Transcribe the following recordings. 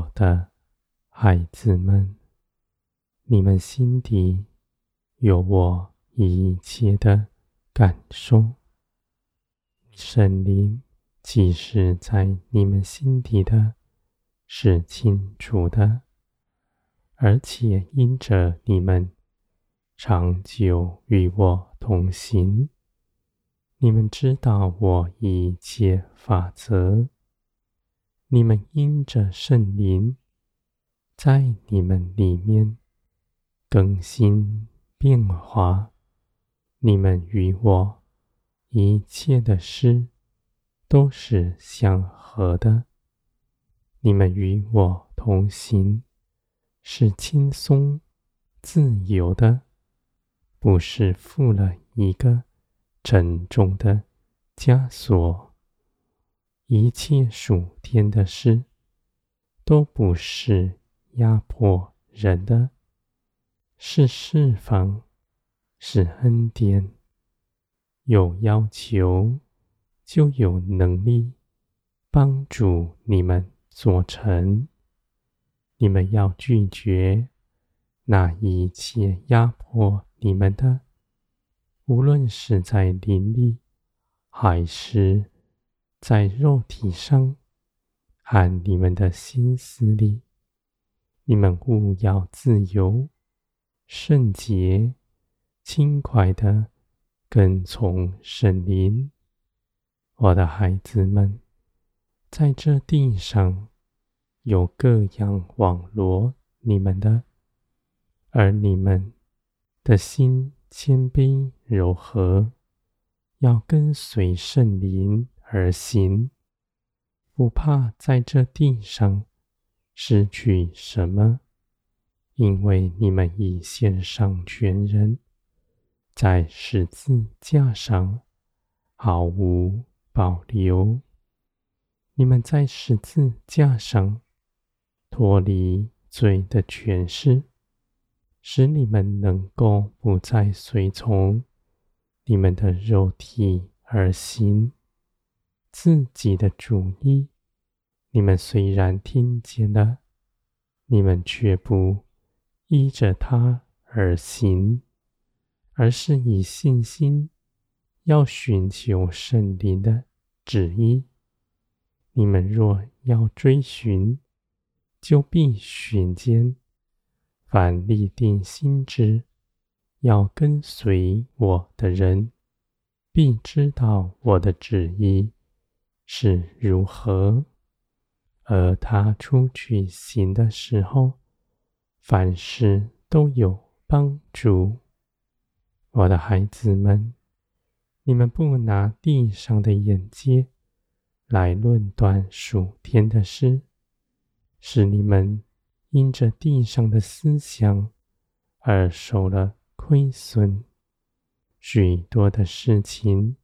我的孩子们，你们心底有我一切的感受。圣灵其实在你们心底的，是清楚的，而且因着你们长久与我同行，你们知道我一切法则。你们因着圣灵在你们里面更新变化，你们与我一切的事都是相合的。你们与我同行是轻松自由的，不是负了一个沉重的枷锁。一切属天的事，都不是压迫人的，是释放，是恩典。有要求，就有能力帮助你们做成。你们要拒绝那一切压迫你们的，无论是在灵里，还是。在肉体上和你们的心思里，你们务要自由、圣洁、轻快的跟从圣灵。我的孩子们，在这地上有各样网罗你们的，而你们的心谦卑柔和，要跟随圣灵。而行，不怕在这地上失去什么，因为你们已献上全人，在十字架上毫无保留。你们在十字架上脱离罪的权势，使你们能够不再随从你们的肉体而行。自己的主意，你们虽然听见了，你们却不依着他而行，而是以信心要寻求圣灵的旨意。你们若要追寻，就必寻见。凡立定心志要跟随我的人，必知道我的旨意。是如何？而他出去行的时候，凡事都有帮助。我的孩子们，你们不拿地上的眼界来论断属天的事，是你们因着地上的思想而受了亏损。许多的事情。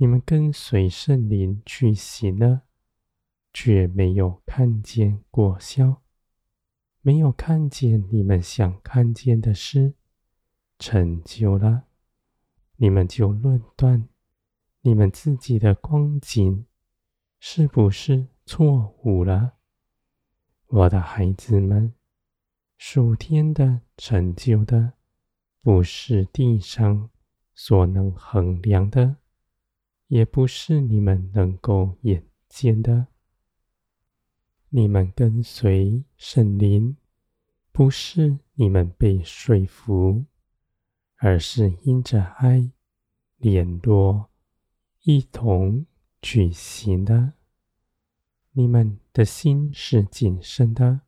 你们跟随圣灵去行了，却没有看见果效，没有看见你们想看见的事？成就了，你们就论断？你们自己的光景？是不是错误了？我的孩子们，属天的成就的，不是地上所能衡量的。也不是你们能够眼见的。你们跟随圣灵，不是你们被说服，而是因着爱联络，一同举行的。你们的心是谨慎的，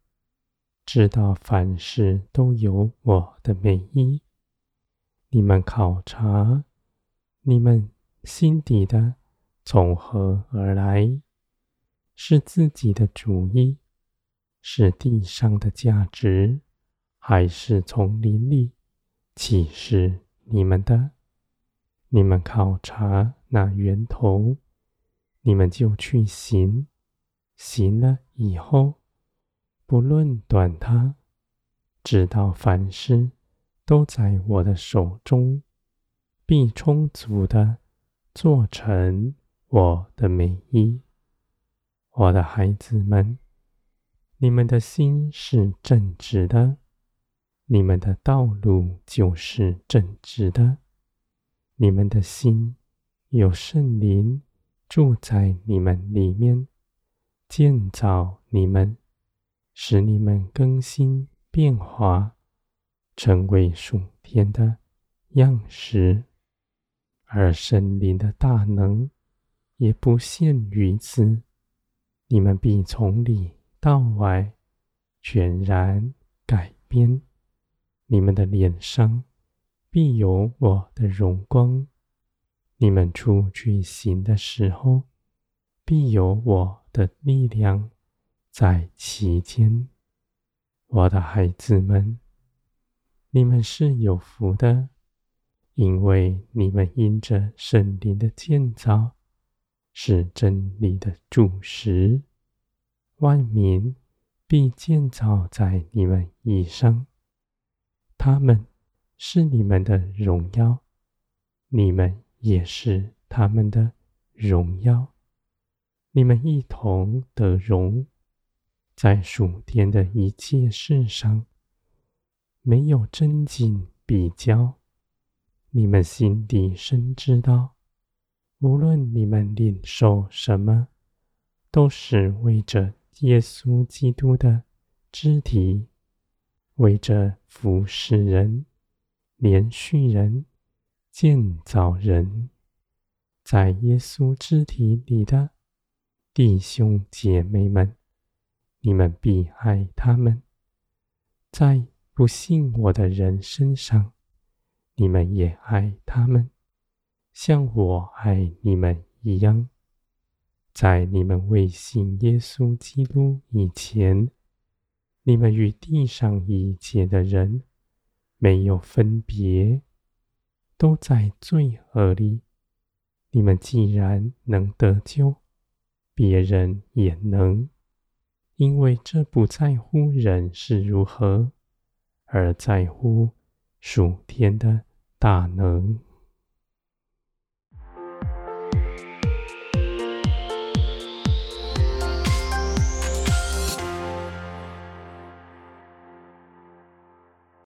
知道凡事都有我的美意。你们考察，你们。心底的从何而来？是自己的主意，是地上的价值，还是从林里启示你们的？你们考察那源头，你们就去行。行了以后，不论短它，直到凡事都在我的手中，必充足的。做成我的美意，我的孩子们，你们的心是正直的，你们的道路就是正直的。你们的心有圣灵住在你们里面，建造你们，使你们更新变化，成为属天的样式。而圣灵的大能也不限于此，你们必从里到外全然改变，你们的脸上必有我的荣光，你们出去行的时候，必有我的力量在其间。我的孩子们，你们是有福的。因为你们因着圣灵的建造，是真理的柱石，万民必建造在你们以上。他们是你们的荣耀，你们也是他们的荣耀。你们一同得荣，在属天的一切事上，没有争竞比较。你们心底深知道，无论你们领受什么，都是为着耶稣基督的肢体，为着服侍人、连续人、建造人，在耶稣肢体里的弟兄姐妹们，你们必爱他们，在不信我的人身上。你们也爱他们，像我爱你们一样。在你们未信耶稣基督以前，你们与地上一切的人没有分别，都在罪恶里。你们既然能得救，别人也能，因为这不在乎人是如何，而在乎属天的大能。